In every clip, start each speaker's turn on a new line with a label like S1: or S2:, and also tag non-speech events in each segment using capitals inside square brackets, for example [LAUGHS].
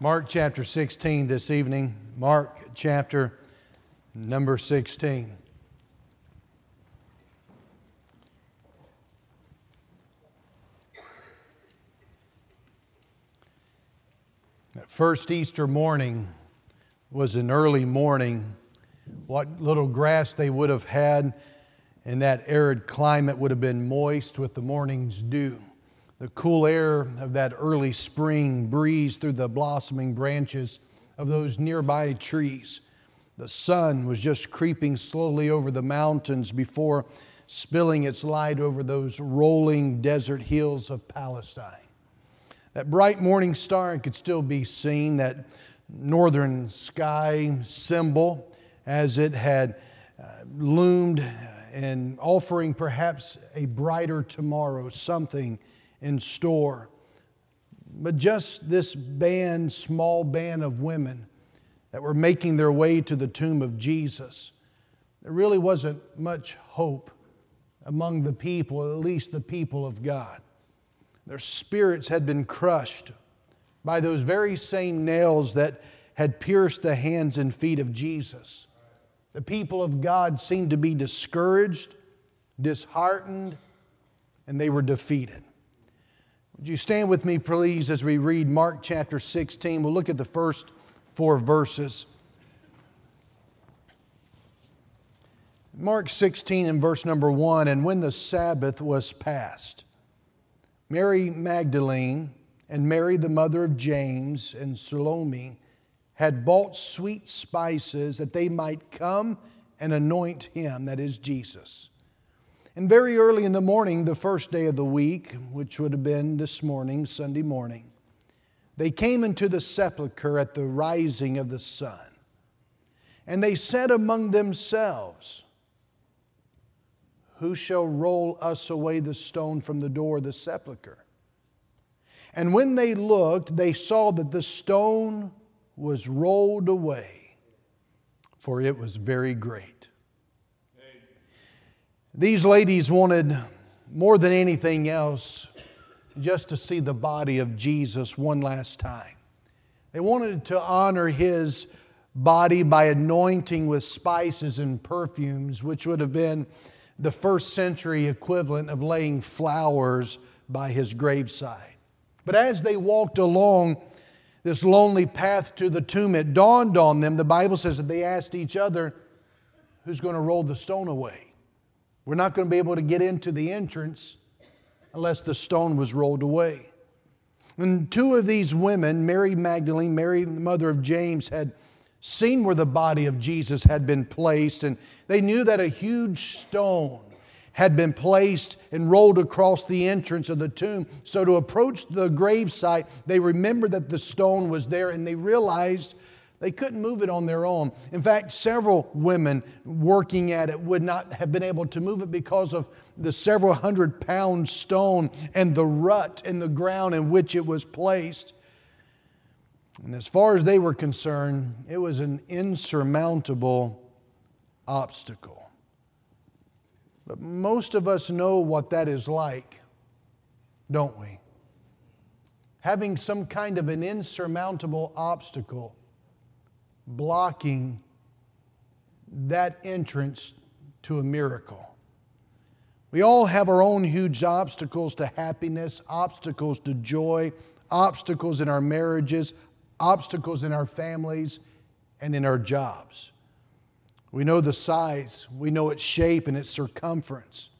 S1: Mark chapter 16 this evening. Mark chapter number 16. That first Easter morning was an early morning. What little grass they would have had in that arid climate would have been moist with the morning's dew. The cool air of that early spring breeze through the blossoming branches of those nearby trees. The sun was just creeping slowly over the mountains before spilling its light over those rolling desert hills of Palestine. That bright morning star could still be seen, that northern sky symbol as it had uh, loomed and offering perhaps a brighter tomorrow, something in store. But just this band, small band of women that were making their way to the tomb of Jesus, there really wasn't much hope among the people, at least the people of God. Their spirits had been crushed by those very same nails that had pierced the hands and feet of Jesus. The people of God seemed to be discouraged, disheartened, and they were defeated. Would you stand with me, please, as we read Mark chapter 16? We'll look at the first four verses. Mark 16 and verse number 1 And when the Sabbath was past, Mary Magdalene and Mary, the mother of James, and Salome had bought sweet spices that they might come and anoint him, that is Jesus. And very early in the morning, the first day of the week, which would have been this morning, Sunday morning, they came into the sepulchre at the rising of the sun. And they said among themselves, Who shall roll us away the stone from the door of the sepulchre? And when they looked, they saw that the stone was rolled away, for it was very great. These ladies wanted more than anything else just to see the body of Jesus one last time. They wanted to honor his body by anointing with spices and perfumes, which would have been the first century equivalent of laying flowers by his graveside. But as they walked along this lonely path to the tomb, it dawned on them, the Bible says that they asked each other, Who's going to roll the stone away? We're not going to be able to get into the entrance unless the stone was rolled away. And two of these women, Mary Magdalene, Mary, the mother of James, had seen where the body of Jesus had been placed, and they knew that a huge stone had been placed and rolled across the entrance of the tomb. So to approach the gravesite, they remembered that the stone was there and they realized they couldn't move it on their own. In fact, several women working at it would not have been able to move it because of the several hundred pound stone and the rut in the ground in which it was placed. And as far as they were concerned, it was an insurmountable obstacle. But most of us know what that is like, don't we? Having some kind of an insurmountable obstacle blocking that entrance to a miracle. We all have our own huge obstacles to happiness, obstacles to joy, obstacles in our marriages, obstacles in our families, and in our jobs. We know the size, we know its shape and its circumference.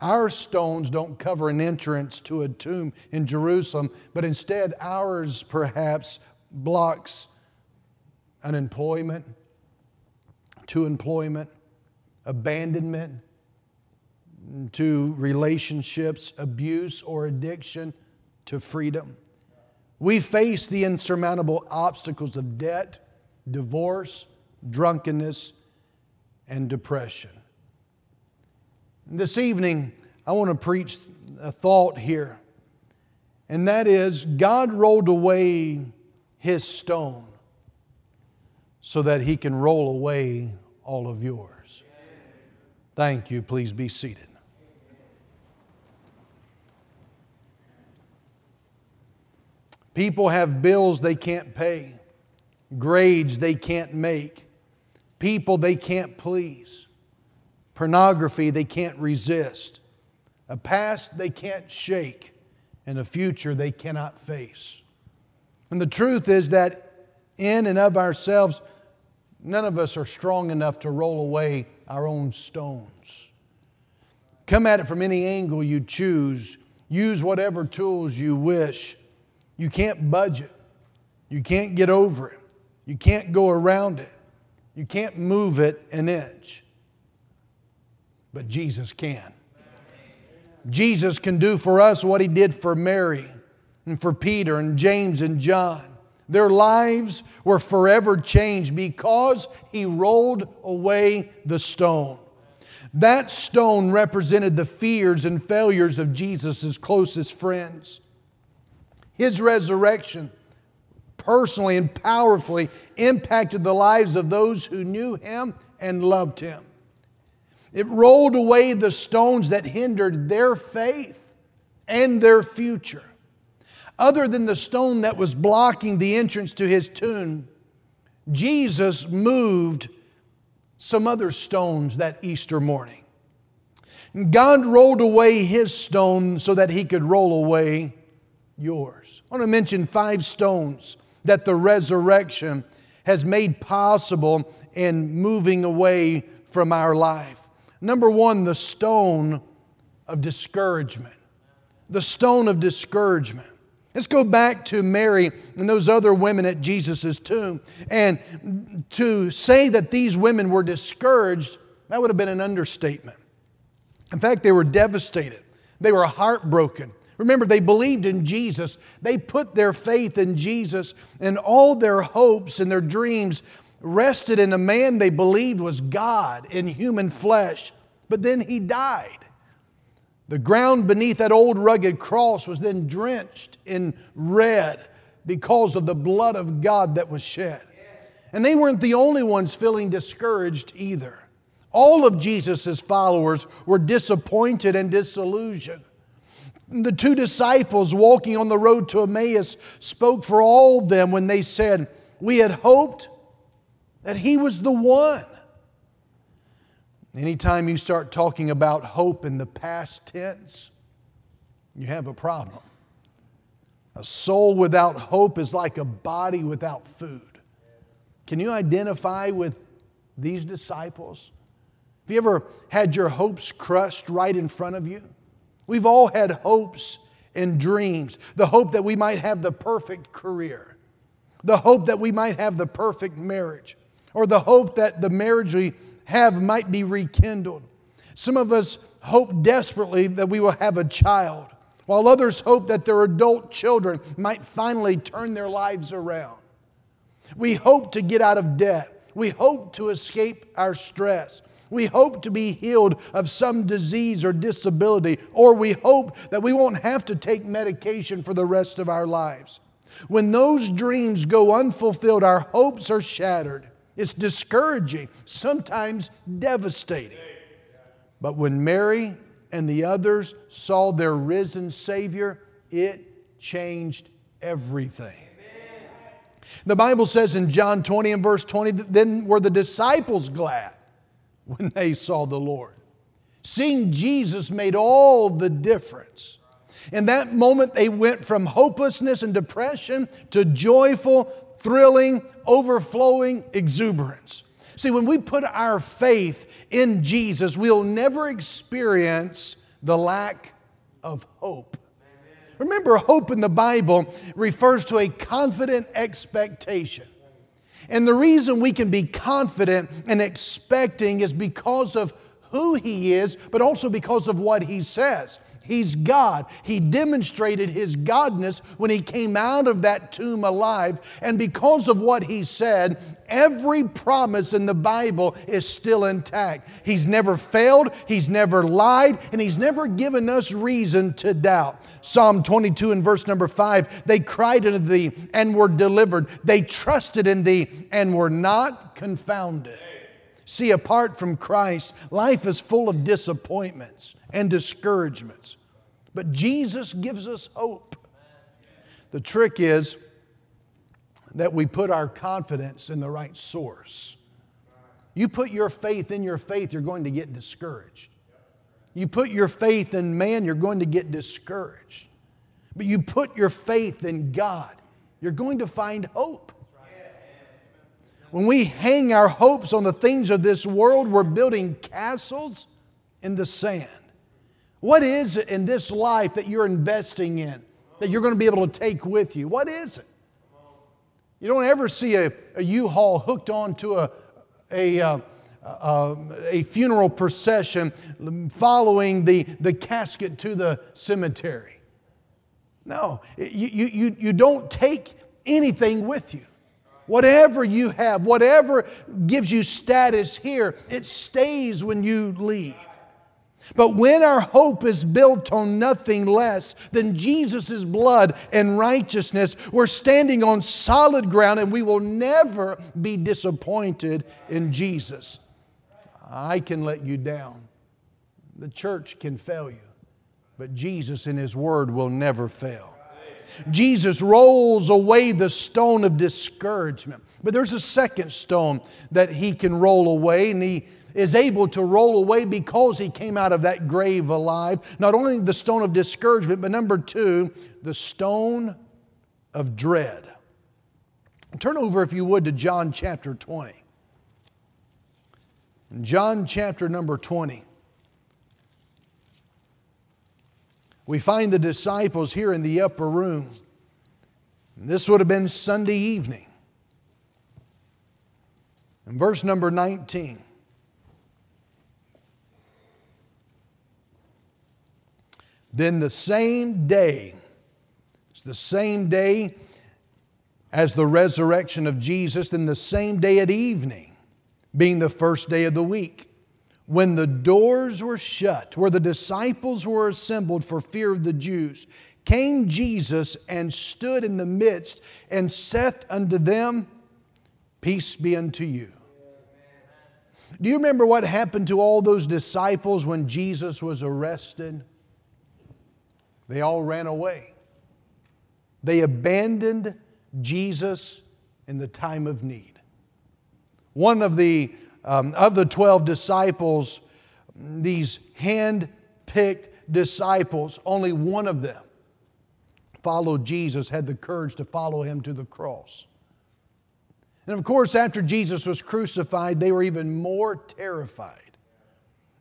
S1: Our stones don't cover an entrance to a tomb in Jerusalem, but instead, ours perhaps blocks unemployment, to employment, abandonment, to relationships, abuse or addiction, to freedom. We face the insurmountable obstacles of debt, divorce, drunkenness, and depression. This evening, I want to preach a thought here, and that is God rolled away his stone so that He can roll away all of yours. Thank you. Please be seated. People have bills they can't pay, grades they can't make, people they can't please, pornography they can't resist, a past they can't shake, and a future they cannot face. And the truth is that in and of ourselves, none of us are strong enough to roll away our own stones. Come at it from any angle you choose, use whatever tools you wish. You can't budge it, you can't get over it, you can't go around it, you can't move it an inch. But Jesus can. Jesus can do for us what he did for Mary and for Peter and James and John. Their lives were forever changed because he rolled away the stone. That stone represented the fears and failures of Jesus' closest friends. His resurrection personally and powerfully impacted the lives of those who knew him and loved him. It rolled away the stones that hindered their faith and their future. Other than the stone that was blocking the entrance to his tomb, Jesus moved some other stones that Easter morning. God rolled away his stone so that he could roll away yours. I want to mention five stones that the resurrection has made possible in moving away from our life. Number one, the stone of discouragement. The stone of discouragement. Let's go back to Mary and those other women at Jesus' tomb. And to say that these women were discouraged, that would have been an understatement. In fact, they were devastated, they were heartbroken. Remember, they believed in Jesus. They put their faith in Jesus, and all their hopes and their dreams rested in a man they believed was God in human flesh. But then he died. The ground beneath that old rugged cross was then drenched in red because of the blood of God that was shed. And they weren't the only ones feeling discouraged either. All of Jesus' followers were disappointed and disillusioned. The two disciples walking on the road to Emmaus spoke for all of them when they said, We had hoped that he was the one. Anytime you start talking about hope in the past tense, you have a problem. A soul without hope is like a body without food. Can you identify with these disciples? Have you ever had your hopes crushed right in front of you? We've all had hopes and dreams. The hope that we might have the perfect career, the hope that we might have the perfect marriage, or the hope that the marriage we have might be rekindled. Some of us hope desperately that we will have a child, while others hope that their adult children might finally turn their lives around. We hope to get out of debt. We hope to escape our stress. We hope to be healed of some disease or disability, or we hope that we won't have to take medication for the rest of our lives. When those dreams go unfulfilled, our hopes are shattered. It's discouraging, sometimes devastating. But when Mary and the others saw their risen Savior, it changed everything. The Bible says in John 20 and verse 20, then were the disciples glad when they saw the Lord. Seeing Jesus made all the difference. In that moment, they went from hopelessness and depression to joyful, thrilling, overflowing exuberance. See, when we put our faith in Jesus, we'll never experience the lack of hope. Remember, hope in the Bible refers to a confident expectation. And the reason we can be confident and expecting is because of who He is, but also because of what He says. He's God. He demonstrated His Godness when He came out of that tomb alive. And because of what He said, every promise in the Bible is still intact. He's never failed, He's never lied, and He's never given us reason to doubt. Psalm 22 and verse number 5 they cried unto Thee and were delivered, they trusted in Thee and were not confounded. See, apart from Christ, life is full of disappointments and discouragements. But Jesus gives us hope. The trick is that we put our confidence in the right source. You put your faith in your faith, you're going to get discouraged. You put your faith in man, you're going to get discouraged. But you put your faith in God, you're going to find hope. When we hang our hopes on the things of this world, we're building castles in the sand. What is it in this life that you're investing in that you're going to be able to take with you? What is it? You don't ever see a a U-Haul hooked onto a, a, uh, uh, a funeral procession following the, the casket to the cemetery. No, you, you, you don't take anything with you. Whatever you have, whatever gives you status here, it stays when you leave. But when our hope is built on nothing less than Jesus' blood and righteousness, we're standing on solid ground and we will never be disappointed in Jesus. I can let you down, the church can fail you, but Jesus in His Word will never fail. Jesus rolls away the stone of discouragement. But there's a second stone that he can roll away, and he is able to roll away because he came out of that grave alive. Not only the stone of discouragement, but number two, the stone of dread. Turn over, if you would, to John chapter 20. In John chapter number 20, we find the disciples here in the upper room. This would have been Sunday evening. In verse number 19, Then the same day, it's the same day as the resurrection of Jesus, then the same day at evening, being the first day of the week, when the doors were shut, where the disciples were assembled for fear of the Jews, came Jesus and stood in the midst and saith unto them, Peace be unto you. Do you remember what happened to all those disciples when Jesus was arrested? They all ran away. They abandoned Jesus in the time of need. One of the, um, of the 12 disciples, these hand picked disciples, only one of them followed Jesus, had the courage to follow him to the cross. And of course, after Jesus was crucified, they were even more terrified.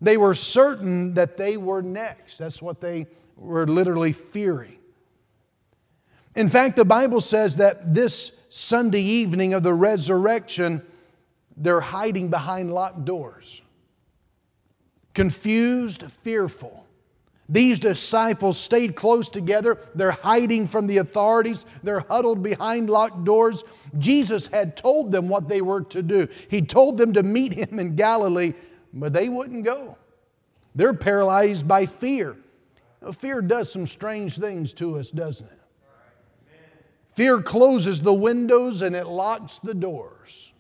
S1: They were certain that they were next. That's what they were literally fearing. In fact, the Bible says that this Sunday evening of the resurrection, they're hiding behind locked doors, confused, fearful. These disciples stayed close together. They're hiding from the authorities. They're huddled behind locked doors. Jesus had told them what they were to do. He told them to meet him in Galilee, but they wouldn't go. They're paralyzed by fear. Fear does some strange things to us, doesn't it? Fear closes the windows and it locks the doors.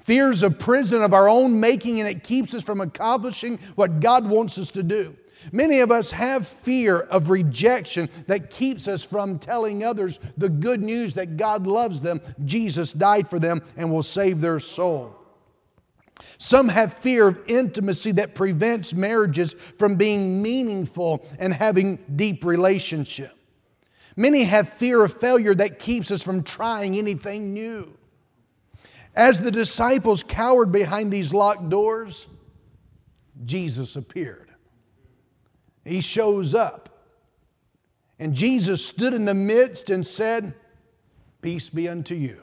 S1: Fear is a prison of our own making and it keeps us from accomplishing what God wants us to do. Many of us have fear of rejection that keeps us from telling others the good news that God loves them, Jesus died for them, and will save their soul. Some have fear of intimacy that prevents marriages from being meaningful and having deep relationship. Many have fear of failure that keeps us from trying anything new. As the disciples cowered behind these locked doors, Jesus appeared. He shows up. And Jesus stood in the midst and said, Peace be unto you.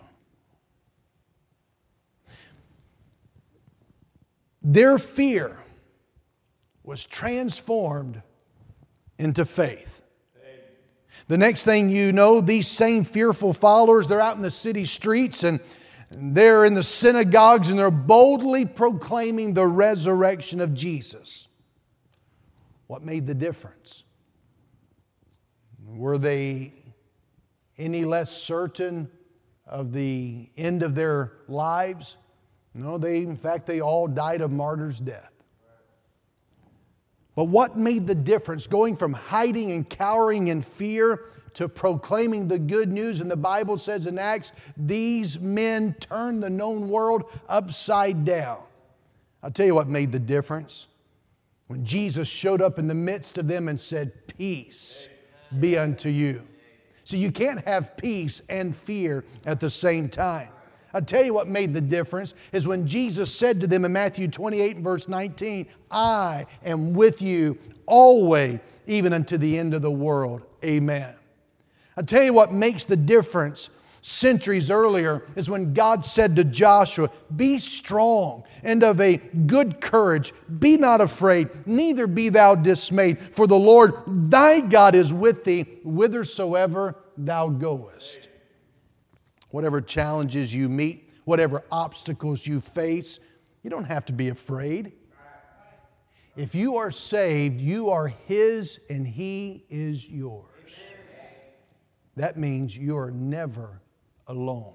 S1: Their fear was transformed into faith. The next thing you know, these same fearful followers, they're out in the city streets and they're in the synagogues and they're boldly proclaiming the resurrection of Jesus. What made the difference? Were they any less certain of the end of their lives? No, they, in fact, they all died a martyr's death. But what made the difference going from hiding and cowering in fear to proclaiming the good news. And the Bible says in Acts, these men turned the known world upside down. I'll tell you what made the difference. When Jesus showed up in the midst of them and said, Peace be unto you. So you can't have peace and fear at the same time. I'll tell you what made the difference is when Jesus said to them in Matthew 28 and verse 19, I am with you always, even unto the end of the world. Amen. I'll tell you what makes the difference centuries earlier is when God said to Joshua, Be strong and of a good courage. Be not afraid, neither be thou dismayed, for the Lord thy God is with thee whithersoever thou goest. Whatever challenges you meet, whatever obstacles you face, you don't have to be afraid. If you are saved, you are His and He is yours. That means you are never alone.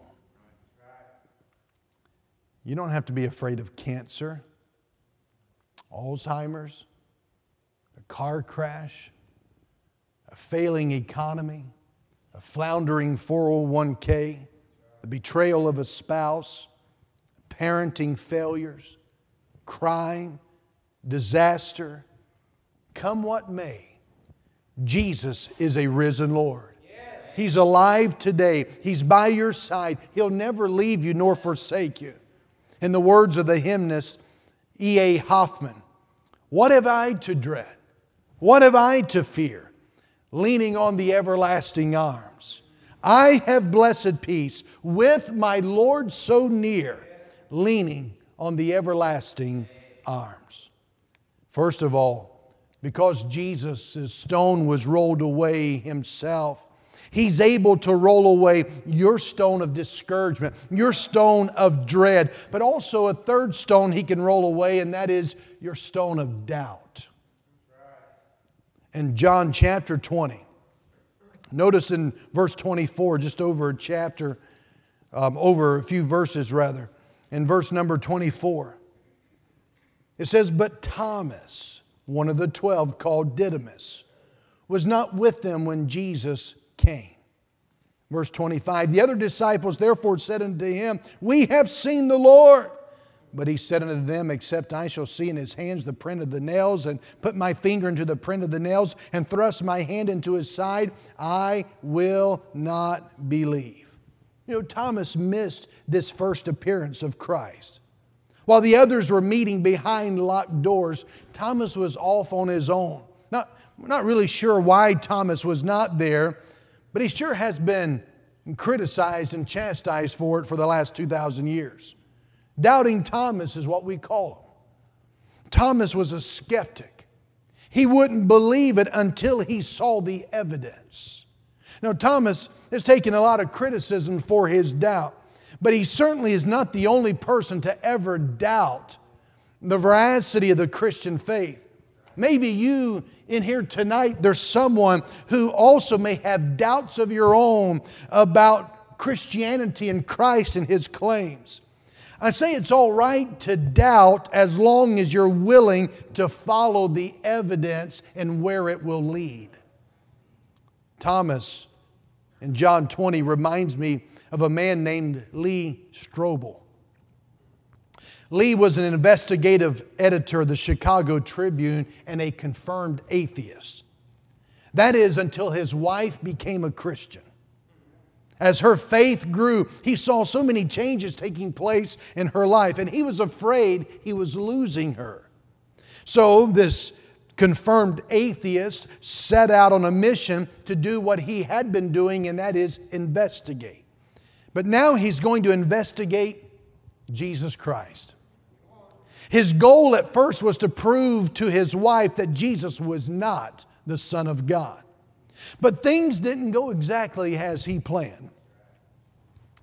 S1: You don't have to be afraid of cancer, Alzheimer's, a car crash, a failing economy, a floundering 401k, betrayal of a spouse, parenting failures, crime, disaster. Come what may, Jesus is a risen Lord. He's alive today. He's by your side. He'll never leave you nor forsake you. In the words of the hymnist E.A. Hoffman, what have I to dread? What have I to fear? Leaning on the everlasting arms. I have blessed peace with my Lord so near, leaning on the everlasting arms. First of all, because Jesus' stone was rolled away himself, He's able to roll away your stone of discouragement, your stone of dread, but also a third stone He can roll away, and that is your stone of doubt. In John chapter 20, notice in verse 24, just over a chapter, um, over a few verses rather, in verse number 24, it says, But Thomas, one of the twelve called Didymus, was not with them when Jesus came. Verse 25 The other disciples therefore said unto him, We have seen the Lord. But he said unto them, Except I shall see in his hands the print of the nails, and put my finger into the print of the nails, and thrust my hand into his side, I will not believe. You know, Thomas missed this first appearance of Christ. While the others were meeting behind locked doors, Thomas was off on his own. Not, not really sure why Thomas was not there, but he sure has been criticized and chastised for it for the last 2,000 years. Doubting Thomas is what we call him. Thomas was a skeptic. He wouldn't believe it until he saw the evidence. Now, Thomas has taken a lot of criticism for his doubt, but he certainly is not the only person to ever doubt the veracity of the Christian faith. Maybe you in here tonight, there's someone who also may have doubts of your own about Christianity and Christ and his claims. I say it's all right to doubt as long as you're willing to follow the evidence and where it will lead. Thomas in John 20 reminds me of a man named Lee Strobel. Lee was an investigative editor of the Chicago Tribune and a confirmed atheist. That is, until his wife became a Christian. As her faith grew, he saw so many changes taking place in her life, and he was afraid he was losing her. So, this confirmed atheist set out on a mission to do what he had been doing, and that is investigate. But now he's going to investigate Jesus Christ. His goal at first was to prove to his wife that Jesus was not the Son of God. But things didn't go exactly as he planned.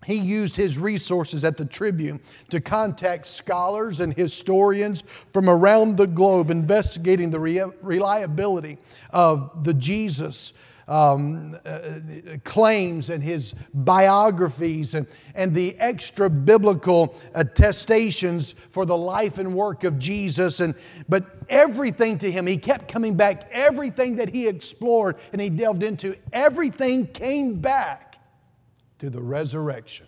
S1: He used his resources at the Tribune to contact scholars and historians from around the globe investigating the reliability of the Jesus um, uh, claims and his biographies and, and the extra biblical attestations for the life and work of Jesus. And, but everything to him, he kept coming back. Everything that he explored and he delved into, everything came back to the resurrection.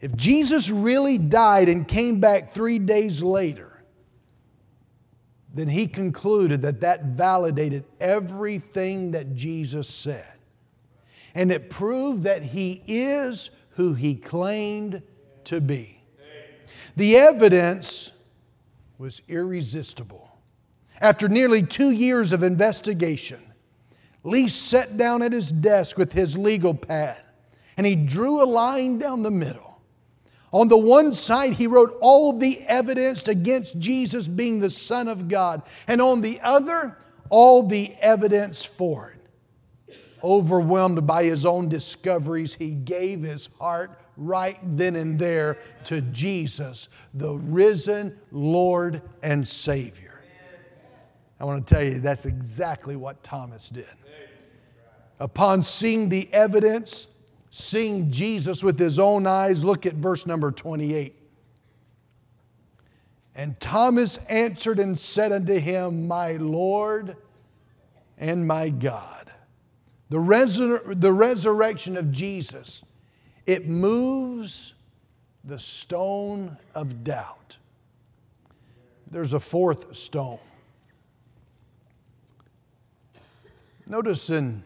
S1: If Jesus really died and came back three days later, then he concluded that that validated everything that Jesus said. And it proved that he is who he claimed to be. The evidence was irresistible. After nearly two years of investigation, Lee sat down at his desk with his legal pad and he drew a line down the middle. On the one side, he wrote all the evidence against Jesus being the Son of God, and on the other, all the evidence for it. Overwhelmed by his own discoveries, he gave his heart right then and there to Jesus, the risen Lord and Savior. I want to tell you, that's exactly what Thomas did. Upon seeing the evidence, seeing Jesus with his own eyes. Look at verse number 28. And Thomas answered and said unto him, My Lord and my God. The, resur- the resurrection of Jesus, it moves the stone of doubt. There's a fourth stone. Notice in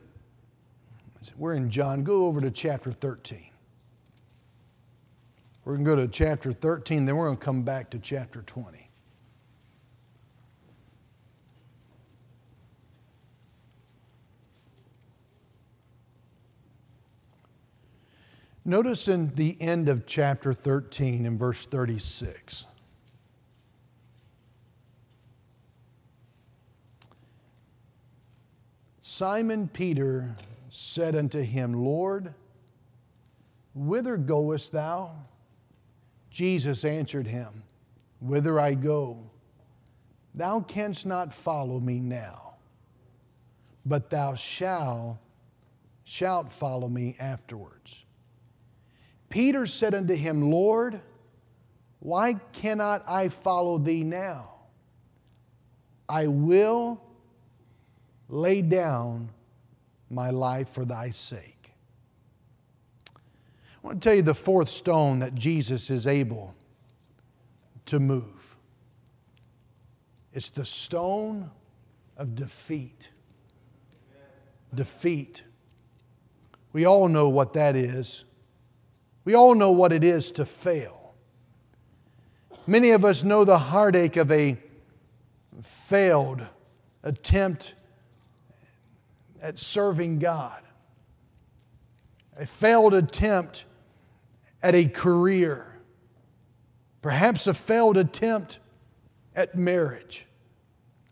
S1: we're in John. Go over to chapter 13. We're going to go to chapter 13, then we're going to come back to chapter 20. Notice in the end of chapter 13 in verse 36. Simon Peter said unto him, Lord, whither goest thou? Jesus answered him, Whither I go, thou canst not follow me now, but thou shalt, shalt follow me afterwards. Peter said unto him, Lord, why cannot I follow thee now? I will lay down my life for thy sake. I want to tell you the fourth stone that Jesus is able to move. It's the stone of defeat. Defeat. We all know what that is. We all know what it is to fail. Many of us know the heartache of a failed attempt at serving God, a failed attempt at a career, perhaps a failed attempt at marriage,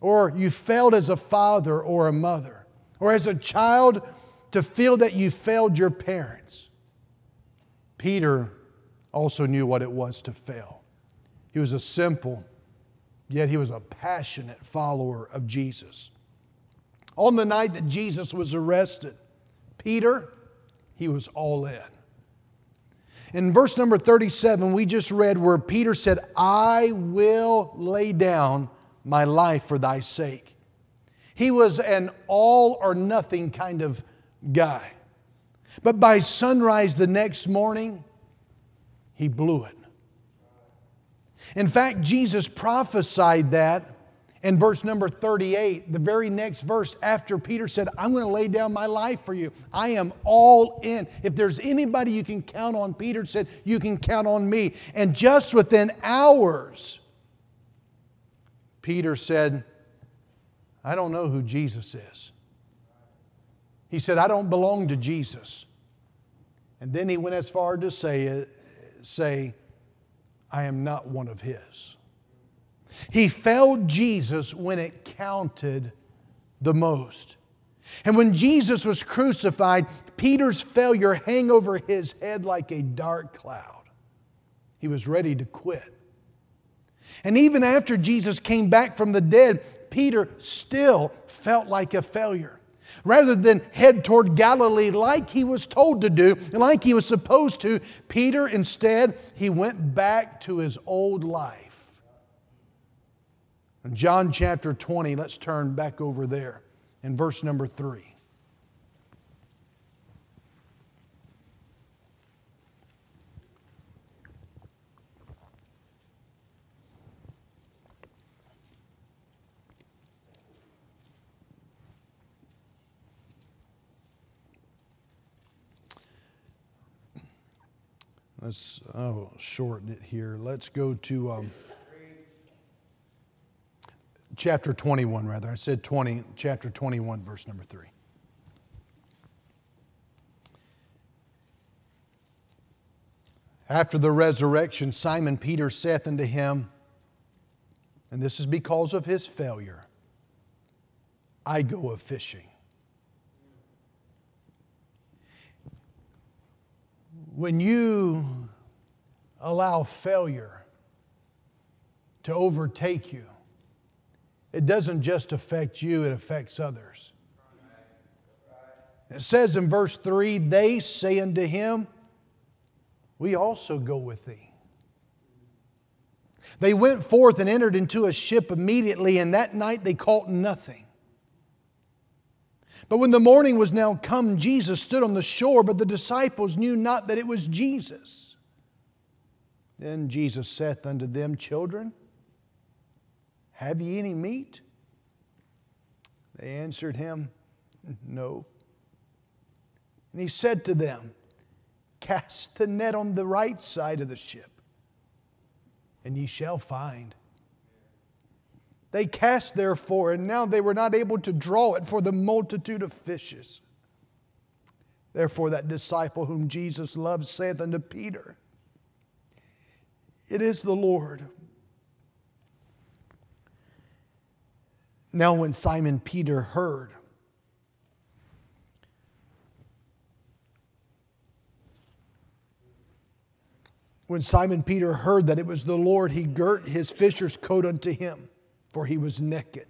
S1: or you failed as a father or a mother, or as a child to feel that you failed your parents. Peter also knew what it was to fail. He was a simple, yet he was a passionate follower of Jesus. On the night that Jesus was arrested, Peter, he was all in. In verse number 37, we just read where Peter said, I will lay down my life for thy sake. He was an all or nothing kind of guy. But by sunrise the next morning, he blew it. In fact, Jesus prophesied that in verse number 38, the very next verse after Peter said, I'm going to lay down my life for you. I am all in. If there's anybody you can count on, Peter said, You can count on me. And just within hours, Peter said, I don't know who Jesus is. He said, I don't belong to Jesus. And then he went as far to say, say I am not one of his. He failed Jesus when it counted the most. And when Jesus was crucified, Peter's failure hung over his head like a dark cloud. He was ready to quit. And even after Jesus came back from the dead, Peter still felt like a failure. Rather than head toward Galilee like he was told to do, like he was supposed to, Peter instead, he went back to his old life. In John chapter 20, let's turn back over there in verse number 3. Let's oh, shorten it here. Let's go to um, chapter 21, rather. I said 20, chapter 21, verse number 3. After the resurrection, Simon Peter saith unto him, and this is because of his failure, I go a fishing. When you allow failure to overtake you, it doesn't just affect you, it affects others. It says in verse 3 they say unto him, We also go with thee. They went forth and entered into a ship immediately, and that night they caught nothing. But when the morning was now come, Jesus stood on the shore, but the disciples knew not that it was Jesus. Then Jesus saith unto them, Children, have ye any meat? They answered him, No. And he said to them, Cast the net on the right side of the ship, and ye shall find. They cast therefore, and now they were not able to draw it for the multitude of fishes. Therefore, that disciple whom Jesus loved saith unto Peter, It is the Lord. Now, when Simon Peter heard, when Simon Peter heard that it was the Lord, he girt his fisher's coat unto him for he was naked.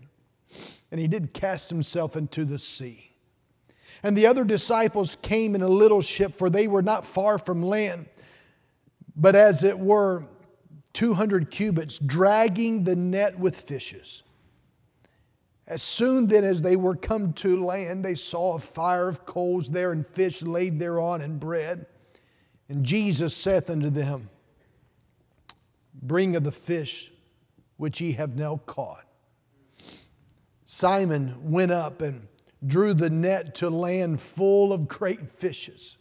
S1: And he did cast himself into the sea. And the other disciples came in a little ship, for they were not far from land, but as it were 200 cubits, dragging the net with fishes. As soon then as they were come to land, they saw a fire of coals there and fish laid thereon and bread. And Jesus saith unto them, Bring of the fish which ye have now caught. Simon went up and drew the net to land full of great fishes,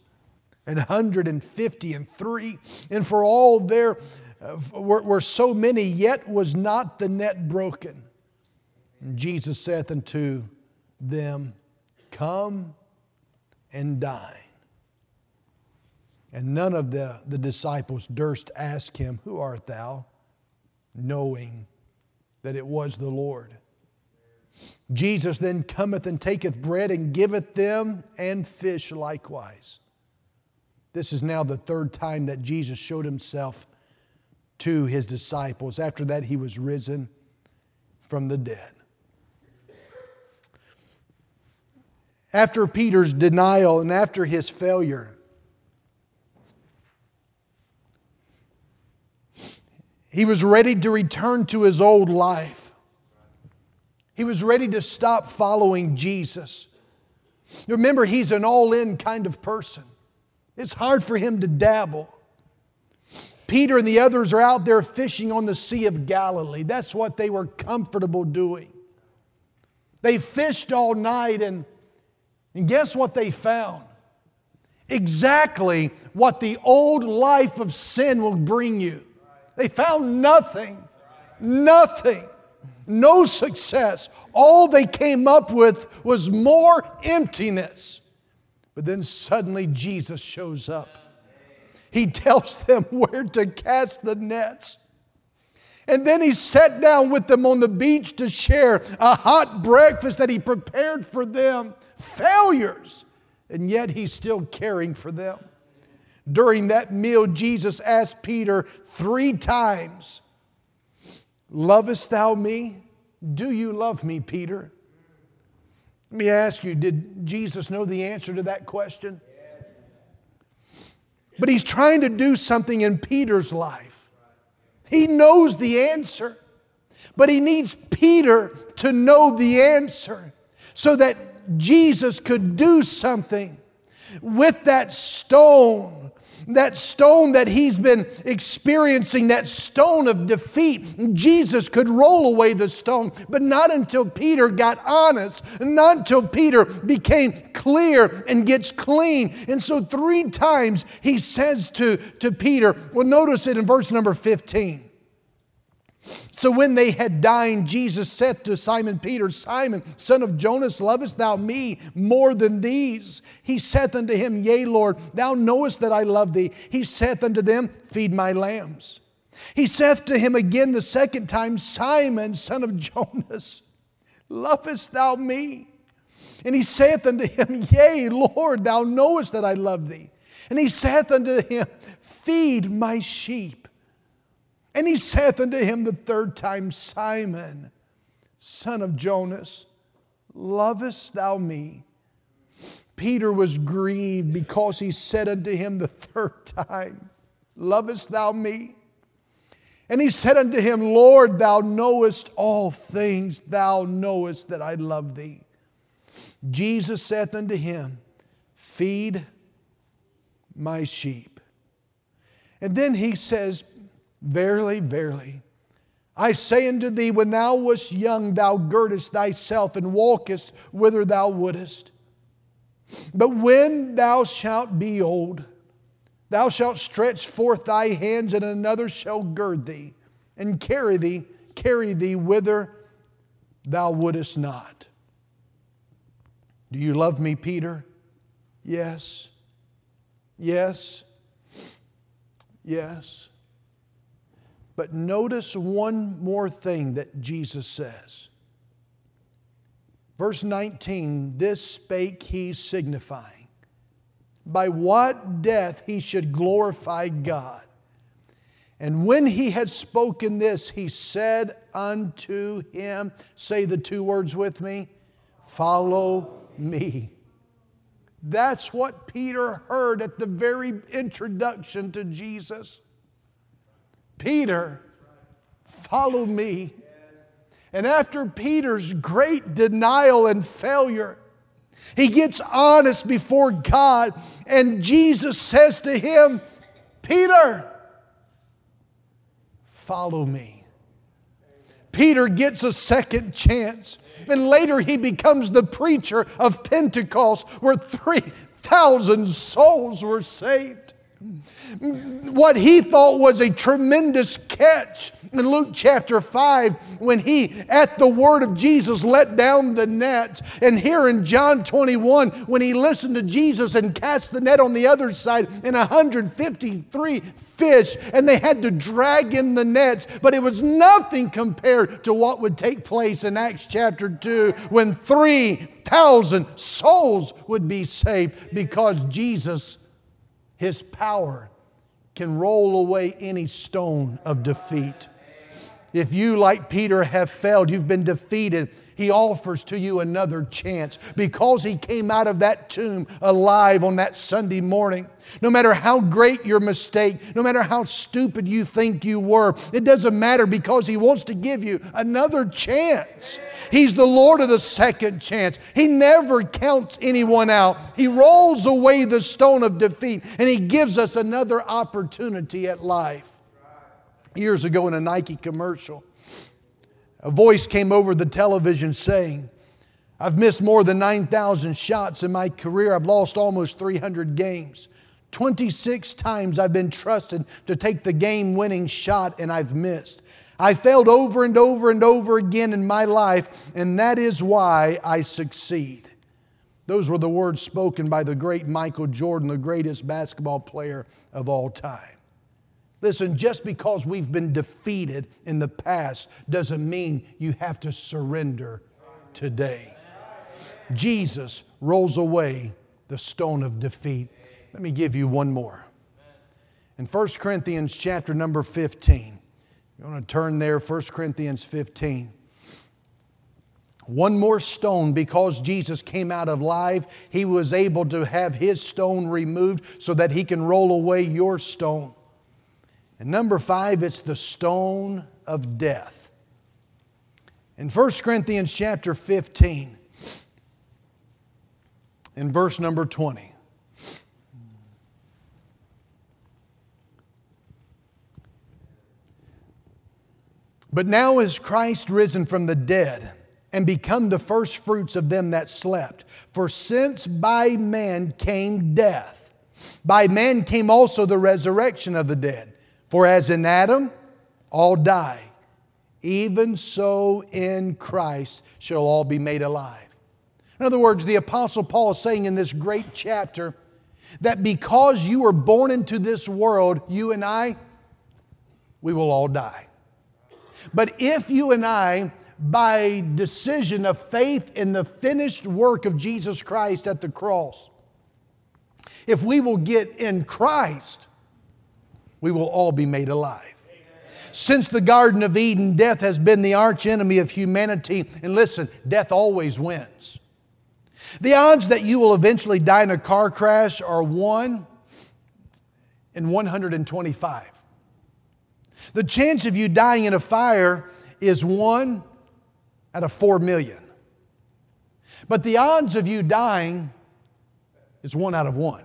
S1: an hundred and fifty and three. And for all there uh, were, were so many, yet was not the net broken. And Jesus saith unto them, Come and dine. And none of the, the disciples durst ask him, Who art thou? knowing that it was the Lord. Jesus then cometh and taketh bread and giveth them, and fish likewise. This is now the third time that Jesus showed himself to his disciples. After that, he was risen from the dead. After Peter's denial and after his failure, He was ready to return to his old life. He was ready to stop following Jesus. Remember, he's an all in kind of person. It's hard for him to dabble. Peter and the others are out there fishing on the Sea of Galilee. That's what they were comfortable doing. They fished all night, and, and guess what they found? Exactly what the old life of sin will bring you. They found nothing, nothing, no success. All they came up with was more emptiness. But then suddenly Jesus shows up. He tells them [LAUGHS] where to cast the nets. And then he sat down with them on the beach to share a hot breakfast that he prepared for them. Failures. And yet he's still caring for them. During that meal, Jesus asked Peter three times, Lovest thou me? Do you love me, Peter? Let me ask you did Jesus know the answer to that question? But he's trying to do something in Peter's life. He knows the answer, but he needs Peter to know the answer so that Jesus could do something with that stone that stone that he's been experiencing, that stone of defeat, Jesus could roll away the stone, but not until Peter got honest, not until Peter became clear and gets clean. And so, three times he says to, to Peter, well, notice it in verse number 15. So when they had dined, Jesus saith to Simon Peter, Simon, son of Jonas, lovest thou me more than these? He saith unto him, Yea, Lord, thou knowest that I love thee. He saith unto them, Feed my lambs. He saith to him again the second time, Simon, son of Jonas, lovest thou me? And he saith unto him, Yea, Lord, thou knowest that I love thee. And he saith unto him, Feed my sheep. And he saith unto him the third time, Simon, son of Jonas, lovest thou me? Peter was grieved because he said unto him the third time, Lovest thou me? And he said unto him, Lord, thou knowest all things, thou knowest that I love thee. Jesus saith unto him, Feed my sheep. And then he says, Verily, verily, I say unto thee, when thou wast young, thou girdest thyself and walkest whither thou wouldest. But when thou shalt be old, thou shalt stretch forth thy hands, and another shall gird thee and carry thee, carry thee whither thou wouldest not. Do you love me, Peter? Yes. Yes. Yes. But notice one more thing that Jesus says. Verse 19 This spake he signifying, by what death he should glorify God. And when he had spoken this, he said unto him, Say the two words with me, follow me. That's what Peter heard at the very introduction to Jesus. Peter, follow me. And after Peter's great denial and failure, he gets honest before God, and Jesus says to him, Peter, follow me. Peter gets a second chance, and later he becomes the preacher of Pentecost, where 3,000 souls were saved what he thought was a tremendous catch in Luke chapter 5 when he, at the word of Jesus, let down the net. And here in John 21, when he listened to Jesus and cast the net on the other side, and 153 fish, and they had to drag in the nets. But it was nothing compared to what would take place in Acts chapter 2 when 3,000 souls would be saved because Jesus, his power, can roll away any stone of defeat. If you, like Peter, have failed, you've been defeated, he offers to you another chance because he came out of that tomb alive on that Sunday morning. No matter how great your mistake, no matter how stupid you think you were, it doesn't matter because he wants to give you another chance. He's the Lord of the second chance. He never counts anyone out. He rolls away the stone of defeat and He gives us another opportunity at life. Years ago in a Nike commercial, a voice came over the television saying, I've missed more than 9,000 shots in my career. I've lost almost 300 games. 26 times I've been trusted to take the game winning shot and I've missed. I failed over and over and over again in my life, and that is why I succeed. Those were the words spoken by the great Michael Jordan, the greatest basketball player of all time. Listen, just because we've been defeated in the past doesn't mean you have to surrender today. Jesus rolls away the stone of defeat. Let me give you one more. In 1 Corinthians chapter number 15, you want to turn there, 1 Corinthians 15. one more stone because Jesus came out of life. He was able to have his stone removed so that he can roll away your stone. And number five, it's the stone of death. In 1 Corinthians chapter 15, in verse number 20, But now is Christ risen from the dead and become the first fruits of them that slept. For since by man came death, by man came also the resurrection of the dead. For as in Adam all die, even so in Christ shall all be made alive. In other words, the Apostle Paul is saying in this great chapter that because you were born into this world, you and I, we will all die. But if you and I, by decision of faith in the finished work of Jesus Christ at the cross, if we will get in Christ, we will all be made alive. Since the Garden of Eden, death has been the archenemy of humanity. And listen, death always wins. The odds that you will eventually die in a car crash are 1 in 125. The chance of you dying in a fire is 1 out of 4 million. But the odds of you dying is 1 out of 1.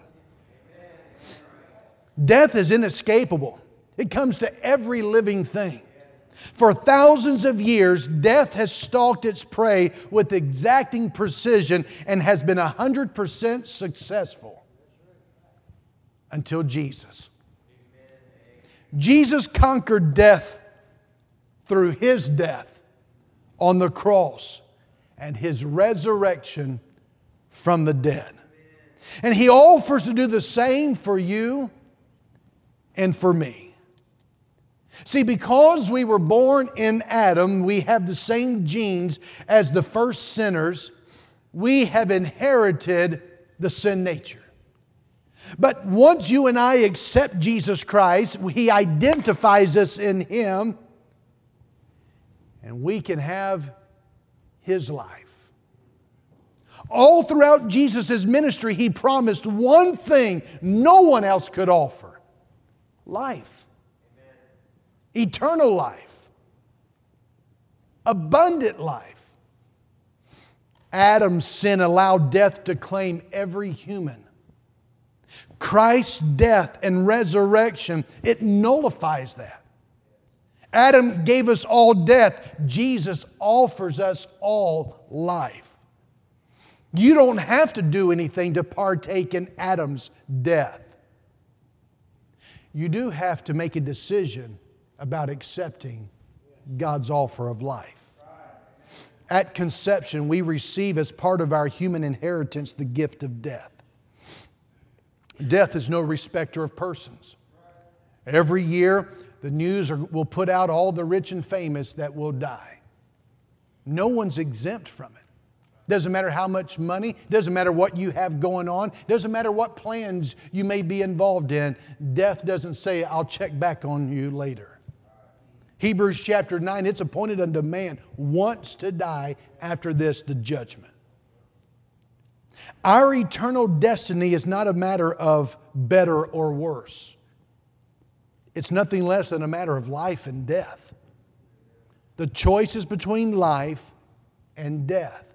S1: Death is inescapable. It comes to every living thing. For thousands of years, death has stalked its prey with exacting precision and has been 100% successful until Jesus. Jesus conquered death through his death on the cross and his resurrection from the dead. And he offers to do the same for you and for me. See, because we were born in Adam, we have the same genes as the first sinners. We have inherited the sin nature. But once you and I accept Jesus Christ, He identifies us in Him, and we can have His life. All throughout Jesus' ministry, He promised one thing no one else could offer life, Amen. eternal life, abundant life. Adam's sin allowed death to claim every human. Christ's death and resurrection, it nullifies that. Adam gave us all death. Jesus offers us all life. You don't have to do anything to partake in Adam's death you do have to make a decision about accepting God's offer of life. At conception, we receive as part of our human inheritance the gift of death. Death is no respecter of persons. Every year, the news will put out all the rich and famous that will die. No one's exempt from it. Doesn't matter how much money, doesn't matter what you have going on, doesn't matter what plans you may be involved in. Death doesn't say, I'll check back on you later. Hebrews chapter 9, it's appointed unto man once to die, after this, the judgment. Our eternal destiny is not a matter of better or worse, it's nothing less than a matter of life and death. The choice is between life and death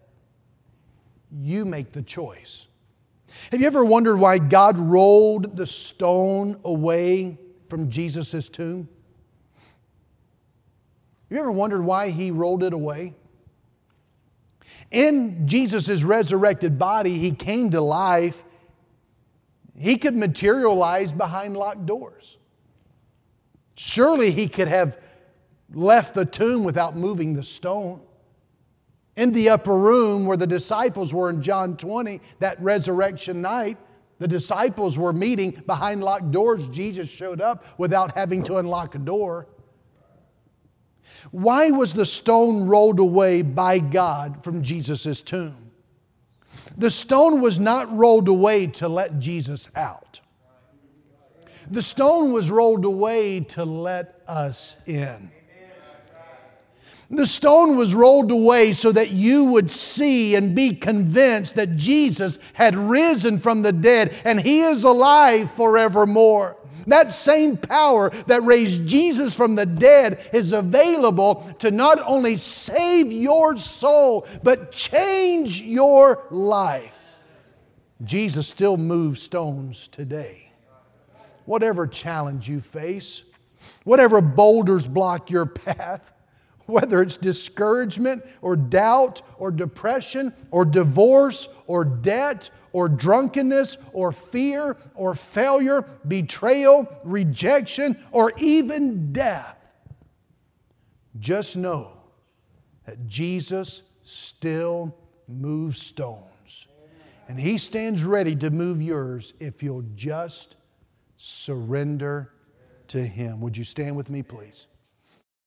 S1: you make the choice. Have you ever wondered why God rolled the stone away from Jesus' tomb? Have you ever wondered why he rolled it away? In Jesus' resurrected body, he came to life. He could materialize behind locked doors. Surely he could have left the tomb without moving the stone in the upper room where the disciples were in John 20, that resurrection night, the disciples were meeting behind locked doors. Jesus showed up without having to unlock a door. Why was the stone rolled away by God from Jesus' tomb? The stone was not rolled away to let Jesus out. The stone was rolled away to let us in. The stone was rolled away so that you would see and be convinced that Jesus had risen from the dead and he is alive forevermore. That same power that raised Jesus from the dead is available to not only save your soul, but change your life. Jesus still moves stones today. Whatever challenge you face, whatever boulders block your path, [LAUGHS] whether it's discouragement or doubt or depression or divorce or debt or drunkenness or fear or failure, betrayal, rejection, or even death. Just know that Jesus still moves stones. And He stands ready to move yours if you'll just surrender to Him. Would you stand with me, please?